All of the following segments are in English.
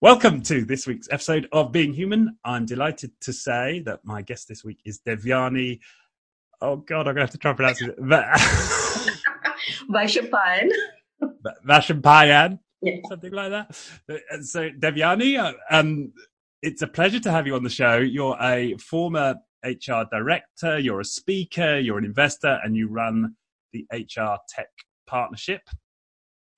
Welcome to this week's episode of Being Human. I'm delighted to say that my guest this week is Devyani. Oh God, I'm gonna have to try and pronounce it. Vaishampayan. Vaishampayan, Yeah. something like that. Uh, So Devyani, uh, um, it's a pleasure to have you on the show. You're a former HR director, you're a speaker, you're an investor, and you run the HR Tech Partnership.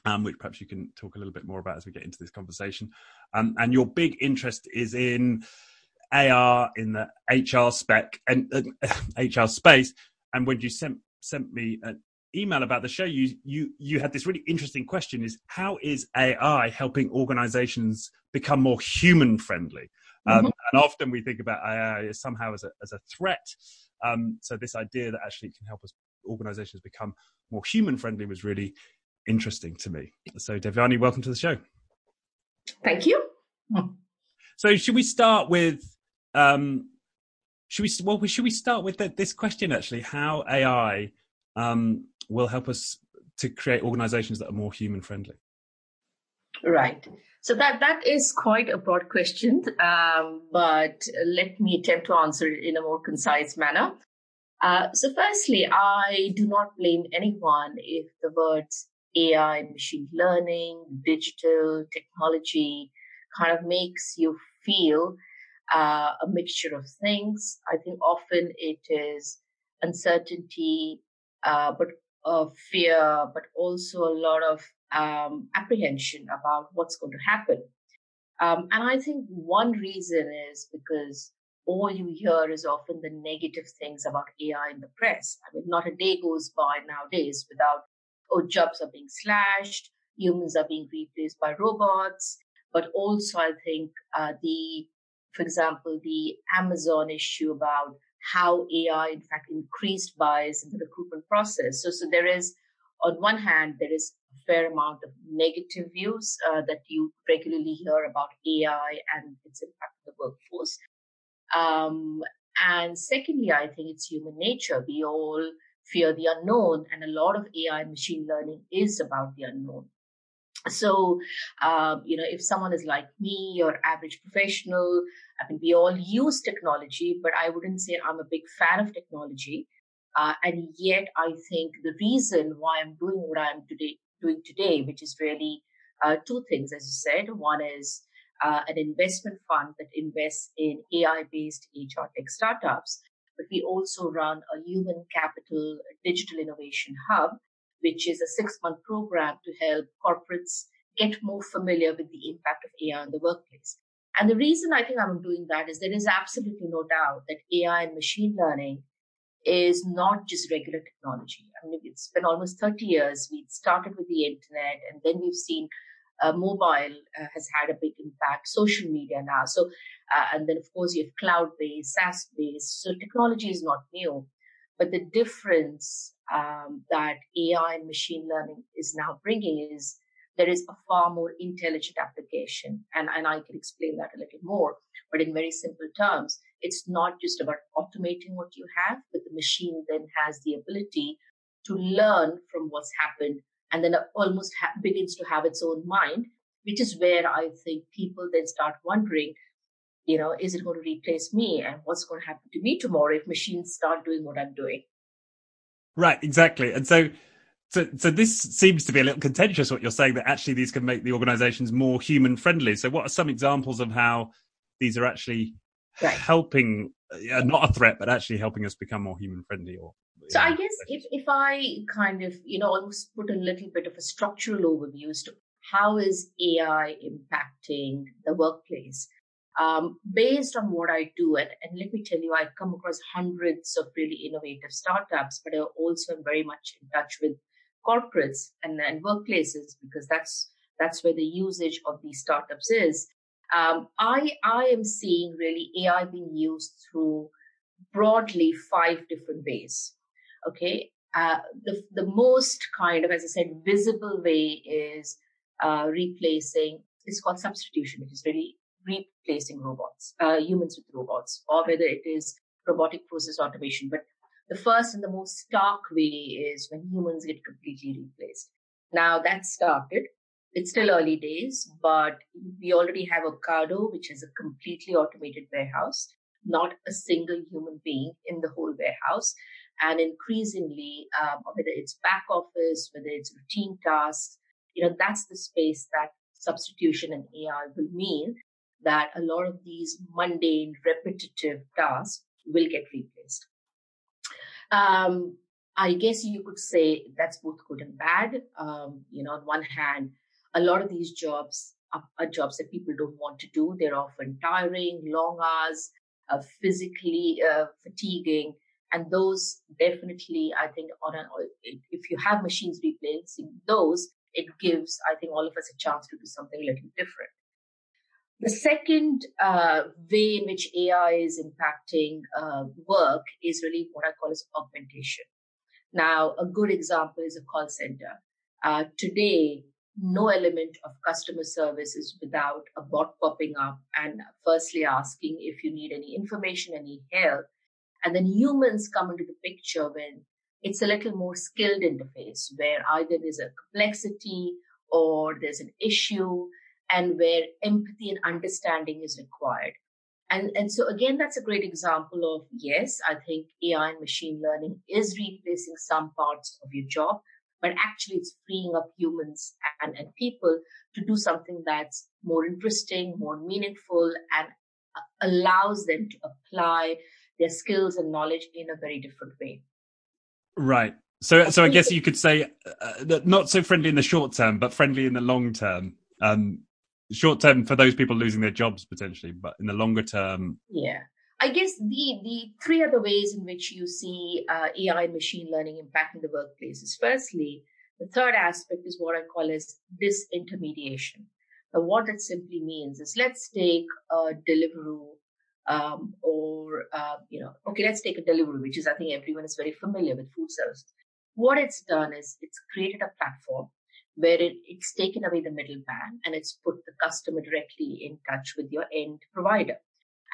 Um, which perhaps you can talk a little bit more about as we get into this conversation. Um, and your big interest is in AI in the HR spec and uh, HR space. And when you sent sent me an email about the show, you you you had this really interesting question: is how is AI helping organisations become more human friendly? Um, Mhm. And often we think about AI as somehow as a as a threat. Um, so this idea that actually it can help us organisations become more human friendly was really interesting to me. So Devyani, welcome to the show. Thank you. So should we start with um should we well should we start with the, this question actually how AI um will help us to create organizations that are more human friendly? Right. So that that is quite a broad question, um, but let me attempt to answer it in a more concise manner. Uh, so, firstly, I do not blame anyone if the words AI, machine learning, digital technology kind of makes you feel uh, a mixture of things. I think often it is uncertainty, uh, but uh, fear, but also a lot of um, apprehension about what's going to happen. Um, and I think one reason is because all you hear is often the negative things about AI in the press. I mean, not a day goes by nowadays without, oh, jobs are being slashed, humans are being replaced by robots. But also, I think uh, the, for example, the Amazon issue about how AI, in fact, increased bias in the recruitment process. So, so there is, on one hand, there is a fair amount of negative views uh, that you regularly hear about AI and its impact on the workforce. Um, and secondly, I think it's human nature. We all fear the unknown, and a lot of AI and machine learning is about the unknown. So, um, you know, if someone is like me, your average professional, I mean, we all use technology, but I wouldn't say I'm a big fan of technology. Uh, and yet, I think the reason why I'm doing what I'm today doing today, which is really uh, two things, as you said. One is uh, an investment fund that invests in AI-based HR tech startups, but we also run a human capital digital innovation hub, which is a six-month program to help corporates get more familiar with the impact of AI in the workplace. And the reason I think I'm doing that is there is absolutely no doubt that AI and machine learning is not just regular technology. I mean, it's been almost 30 years. We started with the internet and then we've seen uh, mobile uh, has had a big impact, social media now. So, uh, and then of course you have cloud based, SaaS based. So technology is not new, but the difference um, that AI and machine learning is now bringing is there is a far more intelligent application. And, and I can explain that a little more, but in very simple terms, it's not just about automating what you have, but the machine then has the ability to learn from what's happened and then almost ha- begins to have its own mind, which is where I think people then start wondering, you know, is it going to replace me? And what's going to happen to me tomorrow if machines start doing what I'm doing? Right, exactly. And so so, so this seems to be a little contentious what you're saying that actually these can make the organizations more human friendly. So what are some examples of how these are actually Right. helping uh, not a threat but actually helping us become more human friendly or So I guess if, if I kind of, you know, almost put a little bit of a structural overview as to how is AI impacting the workplace, um, based on what I do, and, and let me tell you, I've come across hundreds of really innovative startups, but I also am very much in touch with corporates and, and workplaces because that's that's where the usage of these startups is. Um, I I am seeing really AI being used through broadly five different ways. Okay, uh, the the most kind of, as I said, visible way is uh, replacing. It's called substitution, which is really replacing robots, uh, humans with robots, or whether it is robotic process automation. But the first and the most stark way is when humans get completely replaced. Now that started it's still early days, but we already have Ocado, which is a completely automated warehouse, not a single human being in the whole warehouse. And increasingly, um, whether it's back office, whether it's routine tasks, you know, that's the space that substitution and AI will mean that a lot of these mundane, repetitive tasks will get replaced. Um, I guess you could say that's both good and bad. Um, you know, on one hand, a lot of these jobs are, are, jobs that people don't want to do. They're often tiring, long hours, uh, physically uh, fatiguing, and those definitely, I think, on an if you have machines replacing those, it gives, I think, all of us a chance to do something a little different. The second uh, way in which AI is impacting uh, work is really what I call as augmentation. Now, a good example is a call center. Uh, today, no element of customer service is without a bot popping up and firstly asking if you need any information, any help. And then humans come into the picture when it's a little more skilled interface where either there's a complexity or there's an issue and where empathy and understanding is required. And, and so again, that's a great example of yes, I think AI and machine learning is replacing some parts of your job, but actually it's freeing up humans and, and people to do something that's more interesting, more meaningful, and allows them to apply their skills and knowledge in a very different way. Right. So, so I guess you could say uh, not so friendly in the short term, but friendly in the long term. Um, short term for those people losing their jobs potentially, but in the longer term, yeah. I guess the the three other ways in which you see uh, AI and machine learning impacting the workplace is firstly, the third aspect is what I call as disintermediation. Now, what it simply means is let's take a Deliveroo um, or uh, you know, okay, let's take a Deliveroo, which is I think everyone is very familiar with food services. What it's done is it's created a platform where it, it's taken away the middleman and it's put the customer directly in touch with your end provider.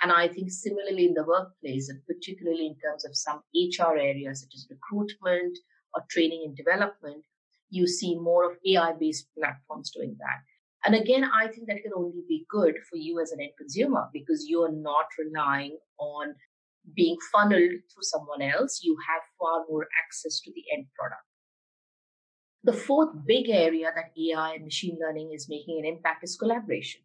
And I think similarly in the workplace, and particularly in terms of some HR areas such as recruitment or training and development, you see more of AI based platforms doing that. And again, I think that can only be good for you as an end consumer because you are not relying on being funneled through someone else. You have far more access to the end product. The fourth big area that AI and machine learning is making an impact is collaboration.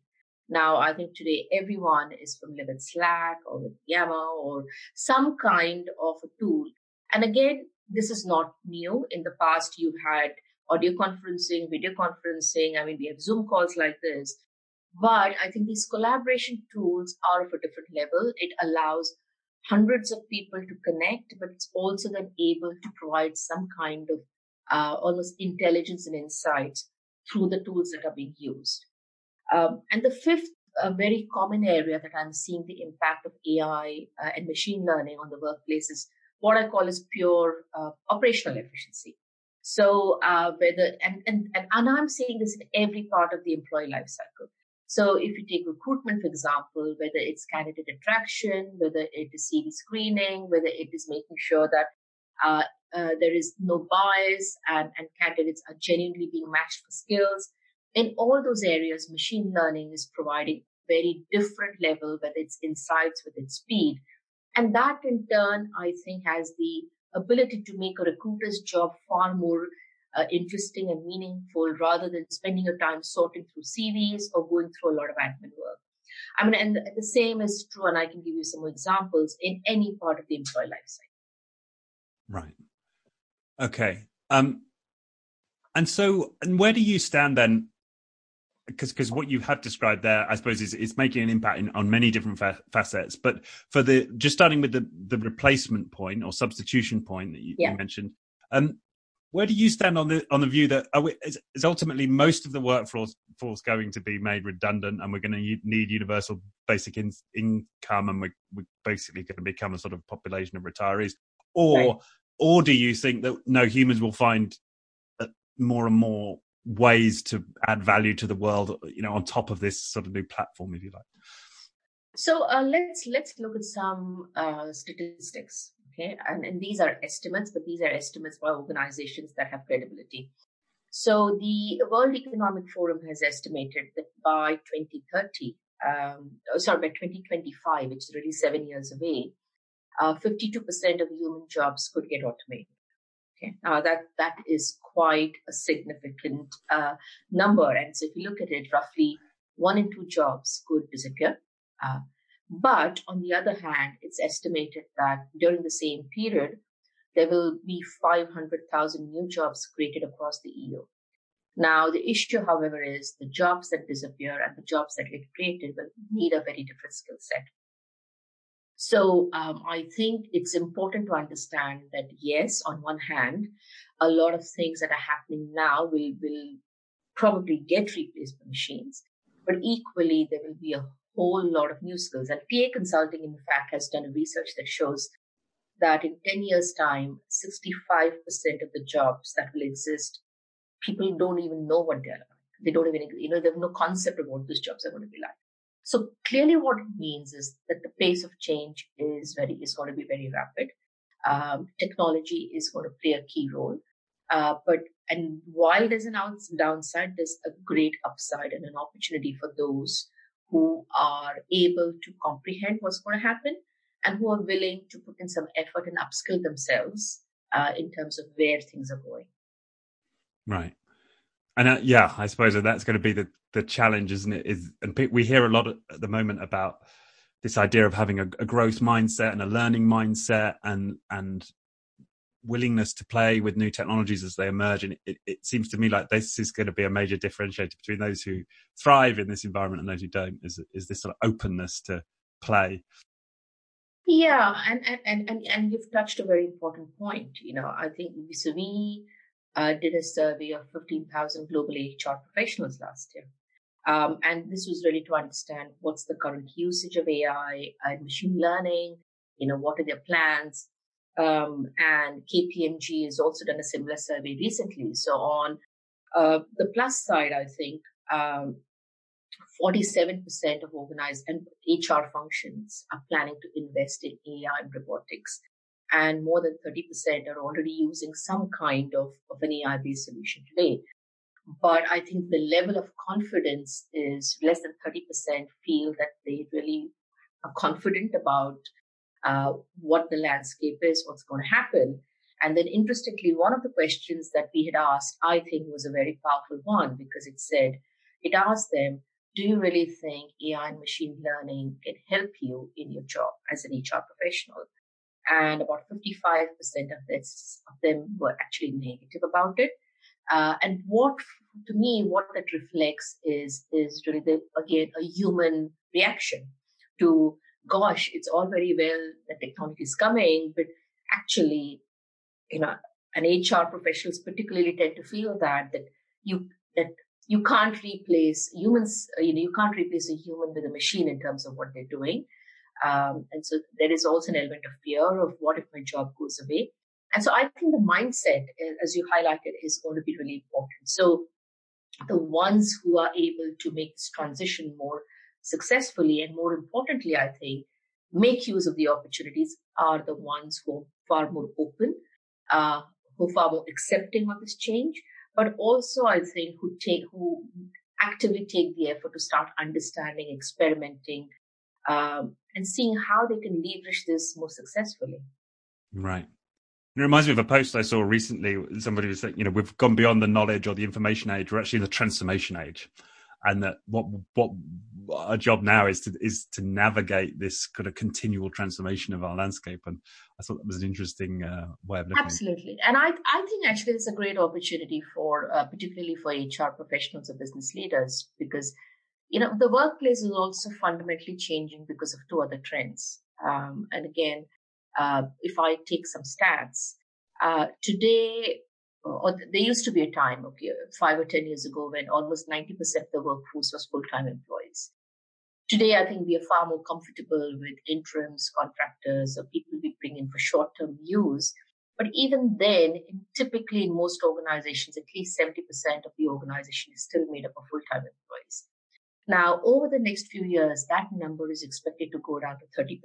Now, I think today everyone is familiar with Slack or with Yammer or some kind of a tool. And again, this is not new. In the past, you've had audio conferencing, video conferencing. I mean, we have Zoom calls like this. But I think these collaboration tools are of a different level. It allows hundreds of people to connect, but it's also then able to provide some kind of uh, almost intelligence and insight through the tools that are being used. Um, and the fifth uh, very common area that I'm seeing the impact of AI uh, and machine learning on the workplace is what I call as pure uh, operational efficiency. So uh, whether and, and and and I'm seeing this in every part of the employee life cycle. So if you take recruitment, for example, whether it's candidate attraction, whether it is CV screening, whether it is making sure that uh, there is no bias and, and candidates are genuinely being matched for skills. In all those areas, machine learning is providing very different level, whether it's insights, with its speed. And that in turn, I think has the ability to make a recruiter's job far more uh, interesting and meaningful rather than spending your time sorting through CVs or going through a lot of admin work. I mean, and the same is true, and I can give you some examples in any part of the employee life cycle. Right. Okay. Um, and so, and where do you stand then? Because because what you have described there, I suppose, is is making an impact in, on many different fa- facets. But for the just starting with the the replacement point or substitution point that you, yeah. you mentioned, um, where do you stand on the on the view that we, is, is, ultimately most of the workforce force going to be made redundant, and we're going to need universal basic in, income, and we're, we're basically going to become a sort of population of retirees, or right or do you think that no humans will find uh, more and more ways to add value to the world you know on top of this sort of new platform if you like? So uh, let's let's look at some uh, statistics okay? And, and these are estimates but these are estimates by organizations that have credibility. So the World Economic Forum has estimated that by 2030, um, sorry, by 2025, which is really seven years away, uh, 52% of human jobs could get automated. Okay, now that that is quite a significant uh, number, and so if you look at it, roughly one in two jobs could disappear. Uh, but on the other hand, it's estimated that during the same period, there will be 500,000 new jobs created across the EU. Now, the issue, however, is the jobs that disappear and the jobs that get created will need a very different skill set. So um, I think it's important to understand that yes, on one hand, a lot of things that are happening now will will probably get replaced by machines, but equally there will be a whole lot of new skills. And PA Consulting, in fact, has done a research that shows that in 10 years' time, 65% of the jobs that will exist, people don't even know what they're like. They don't even, you know, they have no concept of what those jobs are going to be like. So clearly, what it means is that the pace of change is very is going to be very rapid. Um, technology is going to play a key role, uh, but and while there's an out, downside, there's a great upside and an opportunity for those who are able to comprehend what's going to happen and who are willing to put in some effort and upskill themselves uh, in terms of where things are going. Right. And uh, yeah, I suppose that's going to be the the challenge, isn't it? Is and we hear a lot at the moment about this idea of having a, a growth mindset and a learning mindset, and and willingness to play with new technologies as they emerge. And it, it, seems to me like this is going to be a major differentiator between those who thrive in this environment and those who don't. Is is this sort of openness to play? Yeah, and and and and, and you've touched a very important point. You know, I think so. We uh, did a survey of 15,000 global HR professionals last year. Um, and this was really to understand what's the current usage of AI and machine learning, you know, what are their plans? Um, and KPMG has also done a similar survey recently. So on uh, the plus side, I think um, 47% of organized and HR functions are planning to invest in AI and robotics and more than 30% are already using some kind of, of an AI based solution today. But I think the level of confidence is less than 30% feel that they really are confident about uh, what the landscape is, what's going to happen. And then interestingly, one of the questions that we had asked, I think was a very powerful one because it said, it asked them, do you really think AI and machine learning can help you in your job as an HR professional? And about 55% of this of them were actually negative about it. Uh, and what, to me, what that reflects is is really the again a human reaction to, gosh, it's all very well that technology is coming, but actually, you know, and HR professionals particularly tend to feel that that you that you can't replace humans, you know, you can't replace a human with a machine in terms of what they're doing. Um, and so there is also an element of fear of what if my job goes away. And so I think the mindset, eh, as you highlighted, is going to be really important. So the ones who are able to make this transition more successfully and more importantly, I think, make use of the opportunities are the ones who are far more open, uh, who are far more accepting of this change, but also I think who take, who actively take the effort to start understanding, experimenting, um, and seeing how they can leverage this more successfully. Right. It reminds me of a post I saw recently. Somebody was saying, you know, we've gone beyond the knowledge or the information age. We're actually in the transformation age, and that what what our job now is to is to navigate this kind of continual transformation of our landscape. And I thought that was an interesting uh, way of looking. Absolutely, and I I think actually it's a great opportunity for uh, particularly for HR professionals or business leaders because you know, the workplace is also fundamentally changing because of two other trends. Um, and again, uh, if I take some stats, uh, today, or there used to be a time, okay, five or 10 years ago when almost 90% of the workforce was full-time employees. Today, I think we are far more comfortable with interims, contractors, or people we bring in for short-term use. But even then, typically in most organizations, at least 70% of the organization is still made up of full-time employees. Now, over the next few years, that number is expected to go down to 30%.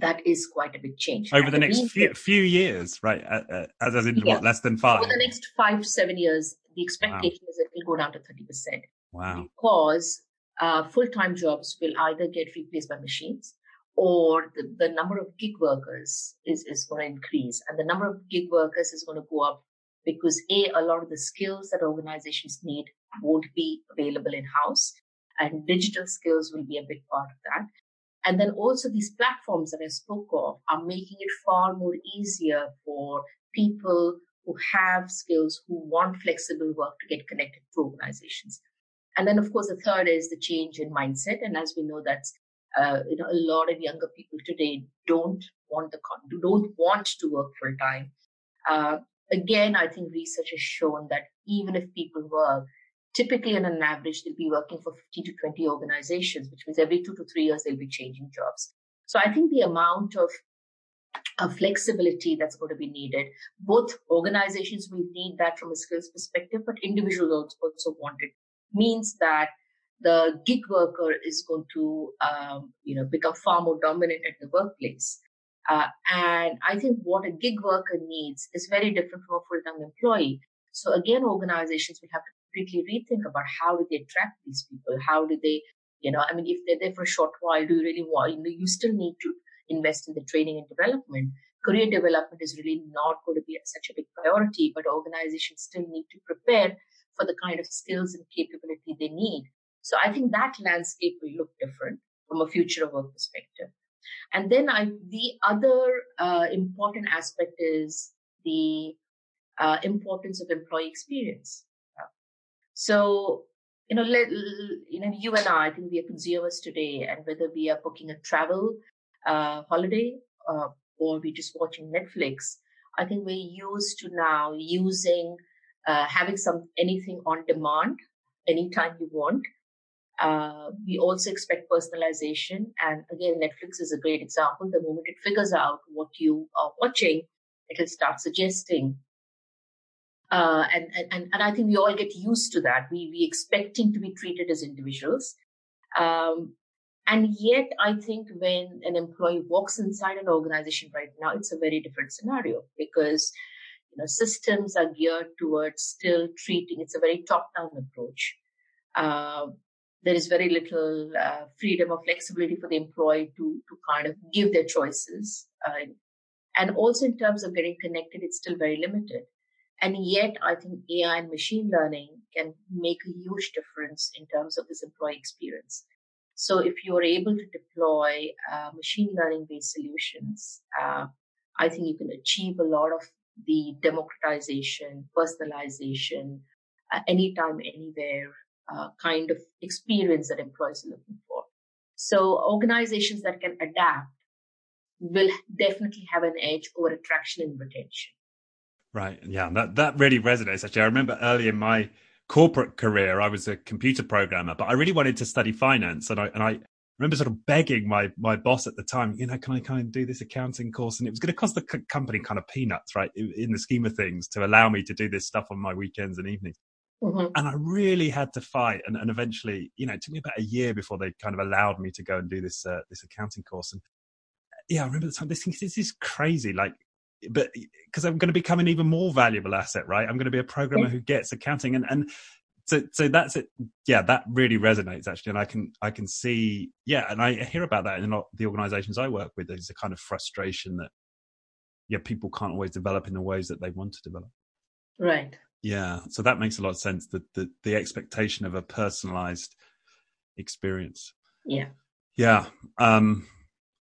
that is quite a big change. Over the next few, few years, right? Uh, uh, as, as in yeah. what, less than five? Over the next five to seven years, the expectation wow. is it will go down to 30%. Wow. Because uh, full-time jobs will either get replaced by machines or the, the number of gig workers is, is going to increase. And the number of gig workers is going to go up because A, a lot of the skills that organizations need won't be available in-house and digital skills will be a big part of that. And then also these platforms that I spoke of are making it far more easier for people who have skills, who want flexible work to get connected to organizations. And then, of course, the third is the change in mindset. And as we know, that's uh, you know a lot of younger people today don't want the don't want to work full time. Uh, again, I think research has shown that even if people work, typically on an average they'll be working for 15 to 20 organizations, which means every two to three years they'll be changing jobs. So I think the amount of a flexibility that's going to be needed. Both organizations will need that from a skills perspective, but individuals also want it means that the gig worker is going to, um, you know, become far more dominant at the workplace. Uh, and I think what a gig worker needs is very different from a full-time employee. So again, organizations will have to completely rethink about how do they attract these people? How do they, you know, I mean, if they're there for a short while, do you really want, you know, you still need to invest in the training and development. Career development is really not going to be such a big priority, but organizations still need to prepare for the kind of skills and capability they need. So I think that landscape will look different from a future of work perspective. And then I, the other uh, important aspect is the uh, importance of employee experience. So, you know, let, you know, you and I, I think we are consumers today, and whether we are booking a travel uh, holiday uh, or we're just watching Netflix, I think we're used to now using uh, having some anything on demand anytime you want. Uh, we also expect personalization. And again, Netflix is a great example. The moment it figures out what you are watching, it'll start suggesting. Uh, and, and, and I think we all get used to that. We, we expecting to be treated as individuals. Um, and yet, I think when an employee walks inside an organization right now, it's a very different scenario because you know, systems are geared towards still treating, it's a very top-down approach. Uh, there is very little uh, freedom or flexibility for the employee to, to kind of give their choices. Uh, and also in terms of getting connected, it's still very limited. And yet, I think AI and machine learning can make a huge difference in terms of this employee experience. So if you're able to deploy uh, machine learning based solutions, uh, I think you can achieve a lot of the democratization, personalization, uh, anytime, anywhere uh, kind of experience that employees are looking for. So organizations that can adapt will definitely have an edge over attraction and retention. Right. Yeah. That, that really resonates. Actually, I remember early in my corporate career, I was a computer programmer, but I really wanted to study finance. And I, and I remember sort of begging my my boss at the time, you know, can I kind of do this accounting course? And it was going to cost the company kind of peanuts, right, in, in, the scheme of things, to allow me to do this stuff on my weekends and evenings. Mm-hmm. And I really had to fight, and, and eventually, you know, it took me about a year before they kind of allowed me to go and do this uh, this accounting course. And yeah, I remember the time. This thing, this is crazy. Like, but because I'm going to become an even more valuable asset, right? I'm going to be a programmer yeah. who gets accounting, and and so so that's it yeah that really resonates actually and i can i can see yeah and i hear about that in a lot the organizations i work with there's a kind of frustration that yeah people can't always develop in the ways that they want to develop right yeah. So that makes a lot of sense that the, the expectation of a personalized experience. Yeah. Yeah. Um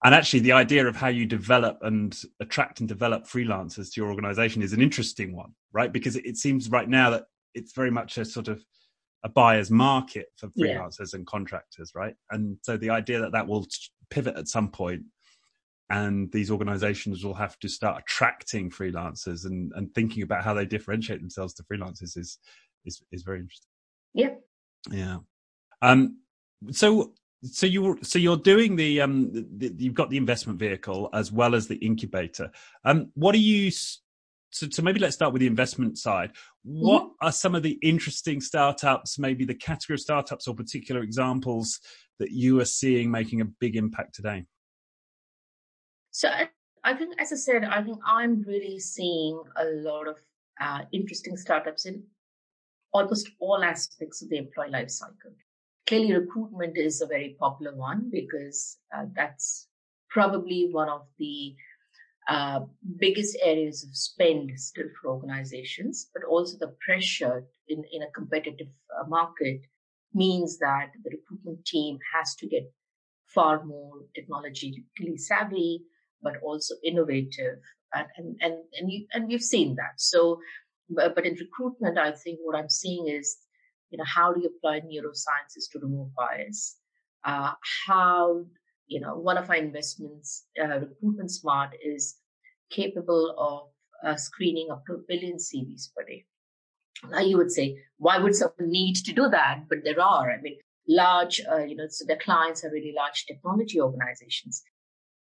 and actually the idea of how you develop and attract and develop freelancers to your organization is an interesting one right? Because it, it seems right now that it's very much a sort of a buyer's market for freelancers yeah. and contractors, right? And so the idea that that will pivot at some point and these organizations will have to start attracting freelancers and, and thinking about how they differentiate themselves to freelancers is, is, is very interesting. Yeah. Yeah. Um, so, so you so you're doing the um the, you've got the investment vehicle as well as the incubator. Um, what are you so, so maybe let's start with the investment side. What mm-hmm. are some of the interesting startups, maybe the category of startups or particular examples that you are seeing making a big impact today? So I, think, as I said, I think I'm really seeing a lot of uh, interesting startups in almost all aspects of the employee life cycle. Clearly, recruitment is a very popular one because uh, that's probably one of the uh, biggest areas of spend still for organizations, but also the pressure in, in a competitive uh, market means that the recruitment team has to get far more technologically savvy, but also innovative. And, and, and, and, you, and we've seen that. So, but, in recruitment, I think what I'm seeing is, you know, how do you apply neurosciences to remove bias? Uh, how you know, one of our investments, uh, Recruitment Smart, is capable of uh, screening up to a billion CVs per day. Now you would say, why would someone need to do that? But there are. I mean, large, uh, you know, so the clients are really large technology organizations.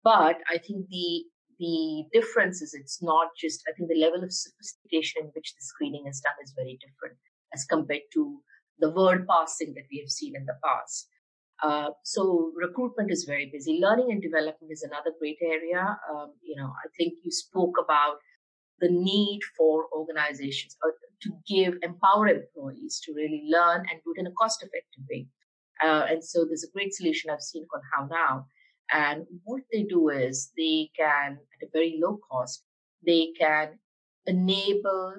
But I think the the difference is it's not just. I think the level of sophistication in which the screening is done is very different as compared to the word parsing that we have seen in the past. Uh, so recruitment is very busy. Learning and development is another great area. Um, you know, I think you spoke about the need for organizations uh, to give empower employees to really learn and do it in a cost effective way. Uh, and so there's a great solution I've seen called HowNow. And what they do is they can, at a very low cost, they can enable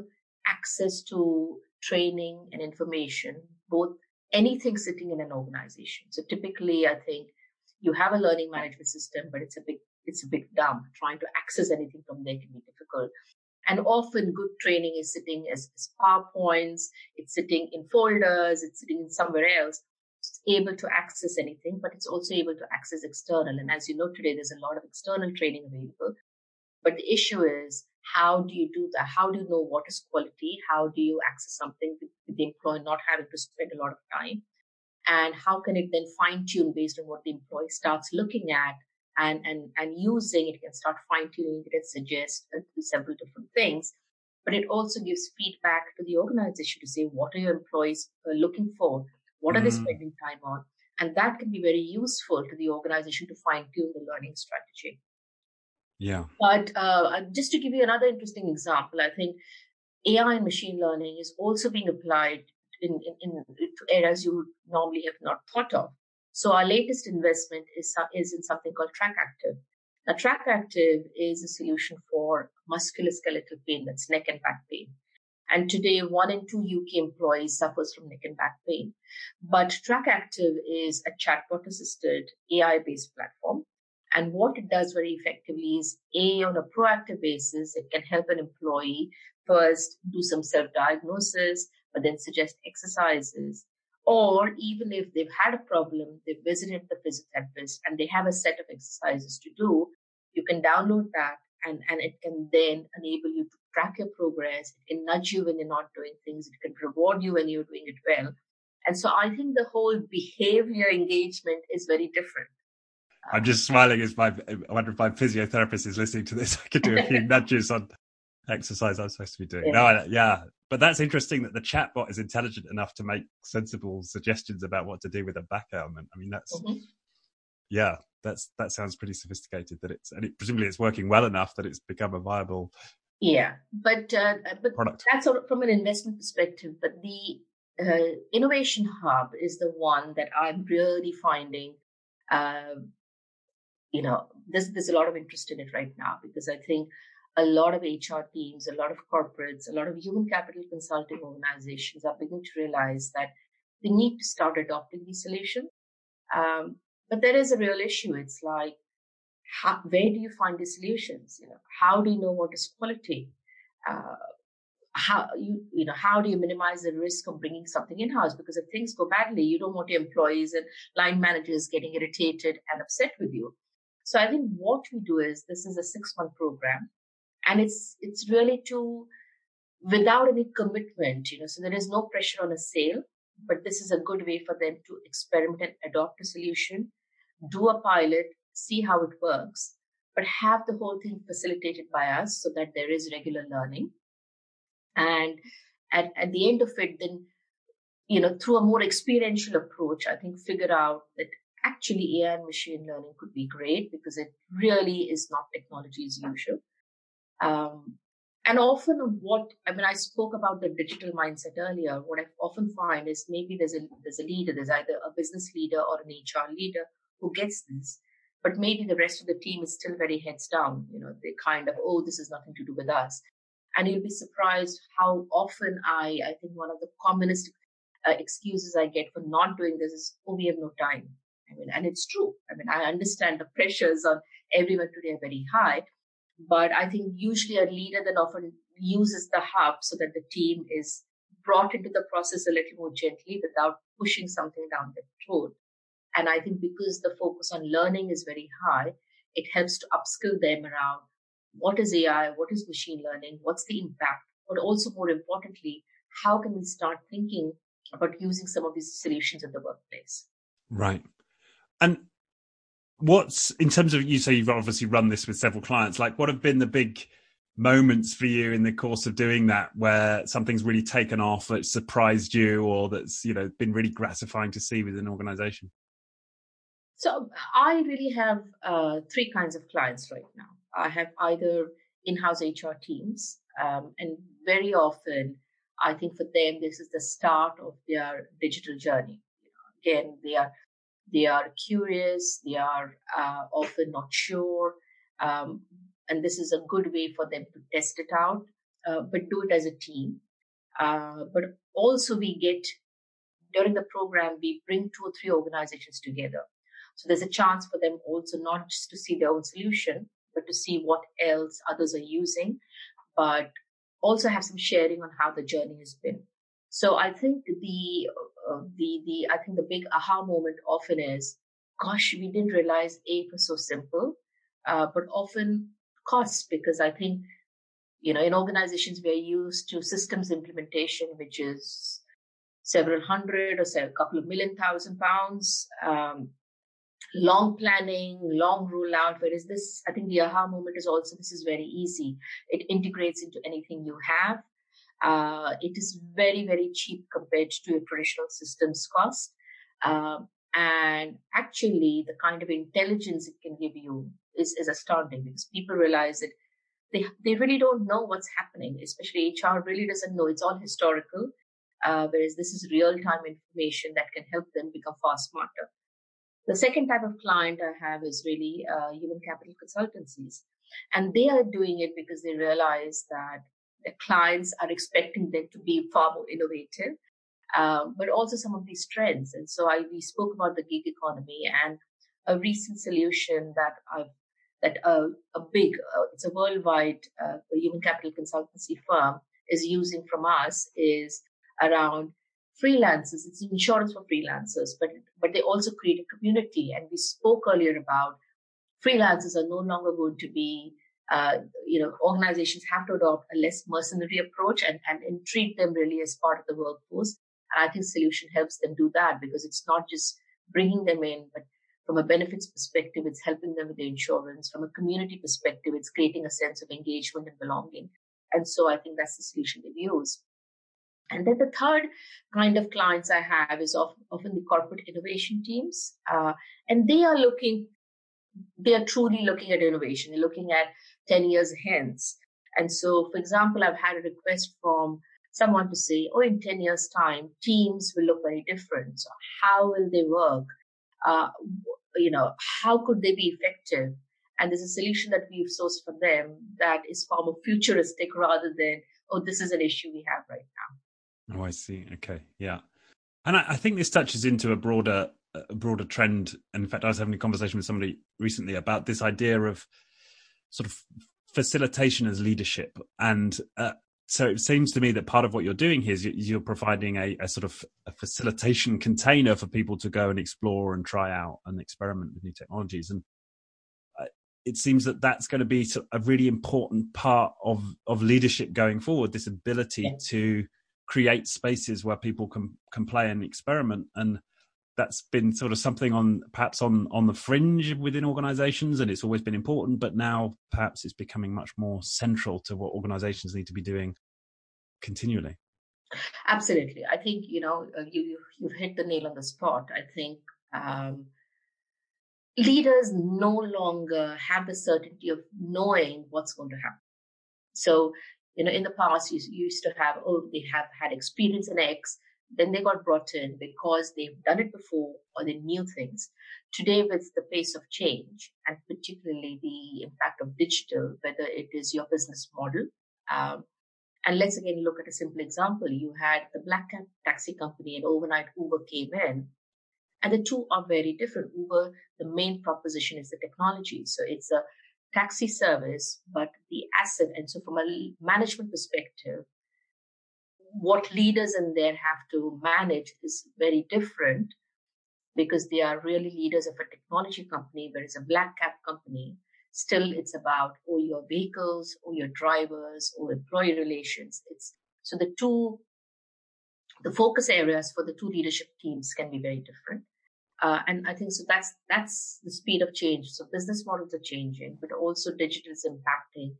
access to training and information, both anything sitting in an organization. So typically, I think you have a learning management system, but it's a big it's a big dump. Trying to access anything from there can be difficult. And often, good training is sitting as, as PowerPoints. It's sitting in folders. It's sitting in somewhere else. Able to access anything, but it's also able to access external. And as you know today, there's a lot of external training available. But the issue is how do you do that? How do you know what is quality? How do you access something with, the employee not having to spend a lot of time? And how can it then fine tune based on what the employee starts looking at and, and, and using? It can start fine tuning it and suggest uh, several different things. But it also gives feedback to the organization to say, what are your employees uh, looking for? What are mm. they spending time on? And that can be very useful to the organization to fine tune the learning strategy. Yeah. But uh, just to give you another interesting example, I think AI and machine learning is also being applied in, in, in to areas you normally have not thought of. So our latest investment is, is in something called TrackActive. Now, TrackActive is a solution for musculoskeletal pain, that's neck and back pain. And today, one in two UK employees suffers from neck and back pain. But TrackActive is a chatbot assisted AI based platform and what it does very effectively is A, on a proactive basis, it can help an employee first do some self diagnosis, but then suggest exercises. Or even if they've had a problem, they've visited the physiotherapist and they have a set of exercises to do, you can download that and, and it can then enable you to track your progress. It can nudge you when you're not doing things. It can reward you when you're doing it well. And so I think the whole behavior engagement is very different. I'm just smiling as my I wonder if my physiotherapist is listening to this. I could do a few nudges on exercise I'm supposed to be doing. Yeah. No, I, yeah, but that's interesting that the chatbot is intelligent enough to make sensible suggestions about what to do with a back ailment. I mean, that's mm-hmm. yeah, that's that sounds pretty sophisticated. That it's and it, presumably it's working well enough that it's become a viable. Yeah, but uh, but product. that's sort of from an investment perspective. But the uh, innovation hub is the one that I'm really finding uh, you know, there's, there's a lot of interest in it right now because I think a lot of HR teams, a lot of corporates, a lot of human capital consulting organizations are beginning to realize that they need to start adopting these solutions. Um, but there is a real issue. It's like, how, where do you find the solutions? You know, how do you know what is quality? Uh, how you you know how do you minimize the risk of bringing something in house? Because if things go badly, you don't want your employees and line managers getting irritated and upset with you. So I think what we do is this is a six month program and it's, it's really to, without any commitment, you know, so there is no pressure on a sale, but this is a good way for them to experiment and adopt a solution, do a pilot, see how it works, but have the whole thing facilitated by us so that there is regular learning. And at, at the end of it, then, you know, through a more experiential approach, I think figure out that actually AI and machine learning could be great because it really is not technology as usual. Um, and often what, I mean, I spoke about the digital mindset earlier. What I often find is maybe there's a, there's a leader, there's either a business leader or an HR leader who gets this, but maybe the rest of the team is still very heads down. You know, they kind of, oh, this is nothing to do with us. And you'll be surprised how often I, I think one of the commonest uh, excuses I get for not doing this is, oh, we have no time. I mean, and it's true. I mean, I understand the pressures on everyone today are very high, but I think usually a leader then often uses the hub so that the team is brought into the process a little more gently without pushing something down the throat. And I think because the focus on learning is very high, it helps to upskill them around what is AI, what is machine learning, what's the impact, but also more importantly, how can we start thinking about using some of these solutions in the workplace? Right. And what's in terms of you say you've obviously run this with several clients, like what have been the big moments for you in the course of doing that where something's really taken off that surprised you or that's you know been really gratifying to see within an organization so i really have uh, three kinds of clients right now i have either in-house hr teams um, and very often i think for them this is the start of their digital journey again they are they are curious, they are uh, often not sure, um, and this is a good way for them to test it out, uh, but do it as a team. Uh, but also, we get during the program, we bring two or three organizations together. So there's a chance for them also not just to see their own solution, but to see what else others are using, but also have some sharing on how the journey has been. So I think the uh, the the I think the big aha moment often is, gosh, we didn't realize it was so simple, uh, but often costs because I think you know in organizations we are used to systems implementation, which is several hundred or say a couple of million thousand pounds. Um, long planning, long rollout. Whereas this, I think the aha moment is also this is very easy. It integrates into anything you have. Uh, it is very, very cheap compared to a traditional systems cost. Um, and actually, the kind of intelligence it can give you is, is astounding because people realize that they, they really don't know what's happening, especially HR really doesn't know. It's all historical, uh, whereas this is real time information that can help them become far smarter. The second type of client I have is really uh, human capital consultancies. And they are doing it because they realize that the clients are expecting them to be far more innovative, um, but also some of these trends. And so I, we spoke about the gig economy and a recent solution that I've that uh, a big, uh, it's a worldwide uh, human capital consultancy firm is using from us is around freelancers. It's insurance for freelancers, but but they also create a community. And we spoke earlier about freelancers are no longer going to be uh, you know, organizations have to adopt a less mercenary approach and, and, and treat them really as part of the workforce. And I think solution helps them do that because it's not just bringing them in, but from a benefits perspective, it's helping them with their insurance. From a community perspective, it's creating a sense of engagement and belonging. And so I think that's the solution they've used. And then the third kind of clients I have is often the corporate innovation teams. Uh, and they are looking, they are truly looking at innovation. They're looking at 10 years hence. And so, for example, I've had a request from someone to say, oh, in 10 years' time, teams will look very different. So, how will they work? Uh, you know, how could they be effective? And there's a solution that we've sourced for them that is far more futuristic rather than, oh, this is an issue we have right now. Oh, I see. Okay. Yeah. And I, I think this touches into a broader, a broader trend. And in fact, I was having a conversation with somebody recently about this idea of sort of facilitation as leadership. And uh, so it seems to me that part of what you're doing here is you're providing a, a, sort of a facilitation container for people to go and explore and try out and experiment with new technologies. And uh, it seems that that's going to be a really important part of, of leadership going forward, this ability to create spaces where people can, can play and experiment. And that's been sort of something on perhaps on on the fringe within organizations and it's always been important but now perhaps it's becoming much more central to what organizations need to be doing continually absolutely i think you know uh, you you've hit the nail on the spot i think um, leaders no longer have the certainty of knowing what's going to happen. So, you know, in the past, you, used to have, oh, they have had experience in X, then they got brought in because they've done it before or they knew things. Today, with the pace of change and particularly the impact of digital, whether it is your business model, um, and let's again look at a simple example. You had the black cab taxi company and overnight Uber came in and the two are very different. Uber, the main proposition is the technology. So it's a taxi service, but the asset. And so from a management perspective, what leaders in there have to manage is very different because they are really leaders of a technology company, whereas a black cab company, still it's about or oh, your vehicles or your drivers or employee relations. It's so the two the focus areas for the two leadership teams can be very different. Uh, and I think so that's that's the speed of change. So business models are changing, but also digital is impacting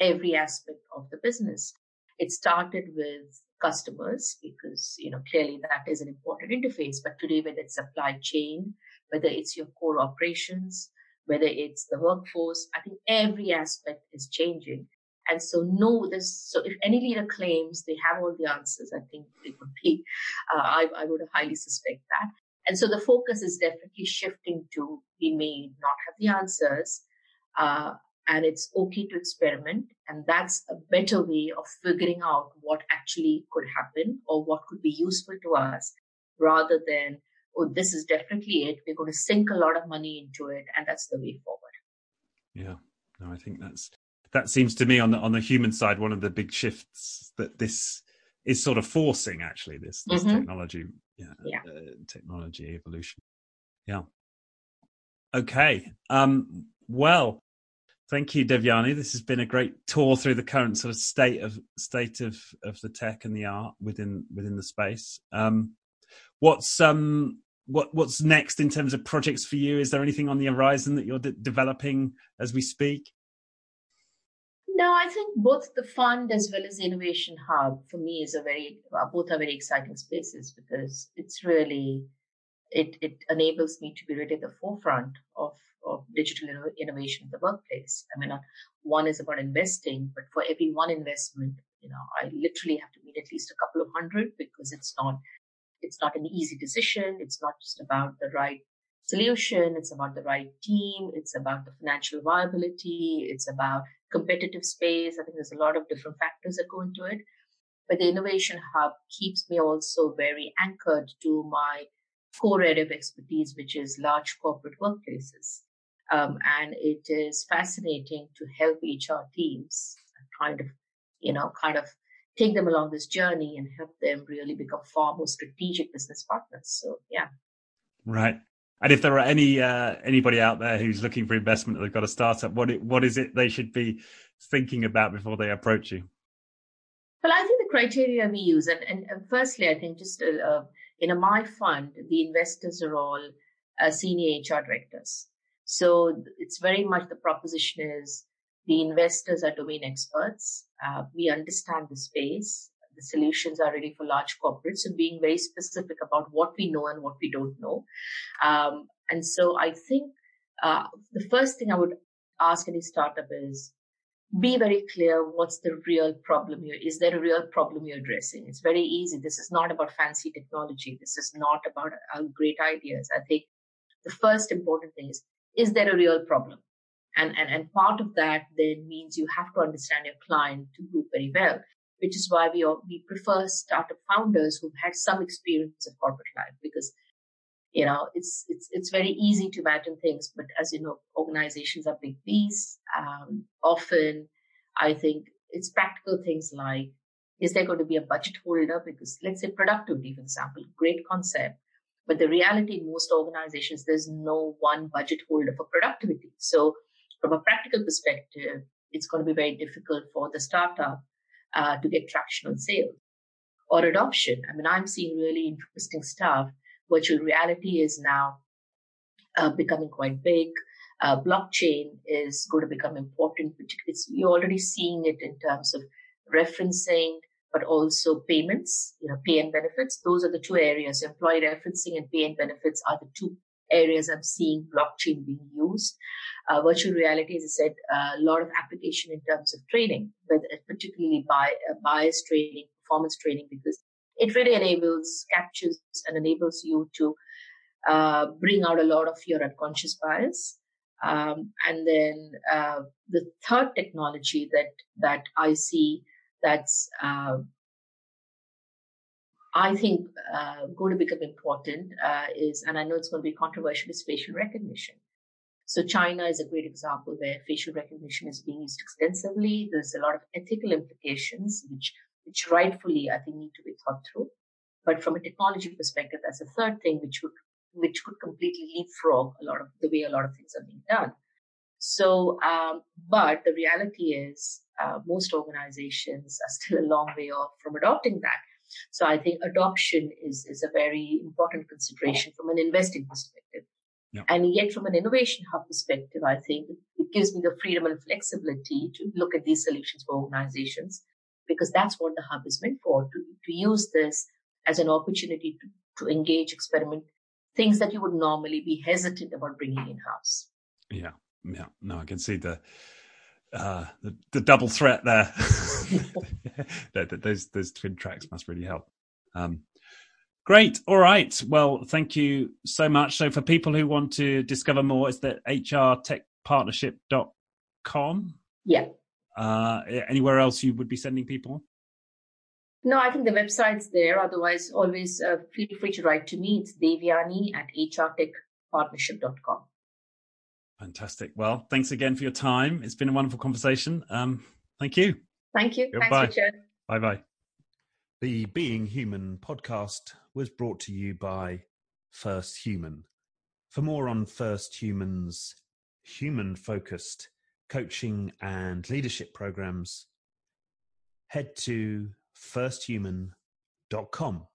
every aspect of the business. It started with customers because you know clearly that is an important interface. But today, whether it's supply chain, whether it's your core operations, whether it's the workforce, I think every aspect is changing. And so no, this. So if any leader claims they have all the answers, I think they would be, uh, I, I would highly suspect that. And so the focus is definitely shifting to we may not have the answers, uh, and it's okay to experiment. And that's a better way of figuring out what actually could happen or what could be useful to us rather than, oh, this is definitely it. We're going to sink a lot of money into it, and that's the way forward. Yeah, no, I think that's that seems to me on the on the human side one of the big shifts that this is sort of forcing actually this, this mm-hmm. technology yeah, yeah. Uh, technology evolution. Yeah. Okay. Um, well, thank you, Devyani. This has been a great tour through the current sort of state of state of of the tech and the art within within the space. Um, what's um what what's next in terms of projects for you? Is there anything on the horizon that you're de- developing as we speak? No, I think both the fund as well as the innovation hub for me is a very uh, both are very exciting spaces because it's really it it enables me to be really at the forefront of of digital innovation in the workplace. I mean, one is about investing, but for every one investment, you know, I literally have to meet at least a couple of hundred because it's not it's not an easy decision. It's not just about the right solution. It's about the right team. It's about the financial viability. It's about competitive space. I think there's a lot of different factors that go into it. But the innovation hub keeps me also very anchored to my core area of expertise, which is large corporate workplaces. Um, and it is fascinating to help HR teams kind of, you know, kind of take them along this journey and help them really become far more strategic business partners. So, yeah. Right. And if there are any uh, anybody out there who's looking for investment, they've got a startup. What it, what is it they should be thinking about before they approach you? Well, I think the criteria we use, and, and, firstly, I think just uh, uh in a my fund, the investors are all uh, senior HR directors. So it's very much the proposition is the investors are domain experts. Uh, we understand the space the solutions are ready for large corporates. So being very specific about what we know and what we don't know. Um, and so I think uh, the first thing I would ask any startup is be very clear what's the real problem here. Is there a real problem you're addressing? It's very easy. This is not about fancy technology. This is not about uh, great ideas. I think the first important thing is, is there a real problem? And, and, and part of that then means you have to understand your client to group very well which is why we, we prefer startup founders who've had some experience of corporate life because you know it's it's it's very easy to imagine things but as you know organizations are big beasts um, often i think it's practical things like is there going to be a budget holder? Because let's say productivity for example great concept but the reality in most organizations there's no one budget holder for productivity. So from a practical perspective it's going to be very difficult for the startup uh, to get traction on sales or adoption. I mean, I'm seeing really interesting stuff. Virtual reality is now uh, becoming quite big. Uh, blockchain is going to become important. It's, you're already seeing it in terms of referencing, but also payments, you know, pay and benefits. Those are the two areas. Employee referencing and pay and benefits are the two areas I'm seeing blockchain being used. Uh, virtual reality, as I said, a lot of application in terms of training, but particularly by uh, bias training, performance training, because it really enables, captures, and enables you to uh, bring out a lot of your unconscious bias. Um, and then uh, the third technology that that I see that's uh, I think uh, going to become important uh, is, and I know it's going to be controversial, is facial recognition. So China is a great example where facial recognition is being used extensively. There's a lot of ethical implications, which which rightfully I think need to be thought through. But from a technology perspective, that's a third thing which would which could completely leapfrog a lot of the way a lot of things are being done. So, um, but the reality is, uh, most organizations are still a long way off from adopting that. So I think adoption is, is a very important consideration from an investing perspective. Yeah. And yet from an innovation hub perspective, I think it gives me the freedom and flexibility to look at these solutions for organizations because that's what the hub is meant for, to, to use this as an opportunity to, to engage, experiment, things that you would normally be hesitant about bringing in house. Yeah, yeah. No, I can see the uh, the, the double threat there. those those twin tracks must really help. Um, great. All right. Well, thank you so much. So for people who want to discover more, it's the hrtechpartnership.com. Yeah. Uh, anywhere else you would be sending people? No, I think the website's there. Otherwise, always uh, feel free to write to me. It's devyani at hrtechpartnership.com. Fantastic. Well, thanks again for your time. It's been a wonderful conversation. Um, thank you. Thank you. Goodbye. Thanks, Richard. Bye bye. The Being Human podcast was brought to you by First Human. For more on First Human's human focused coaching and leadership programs, head to firsthuman.com.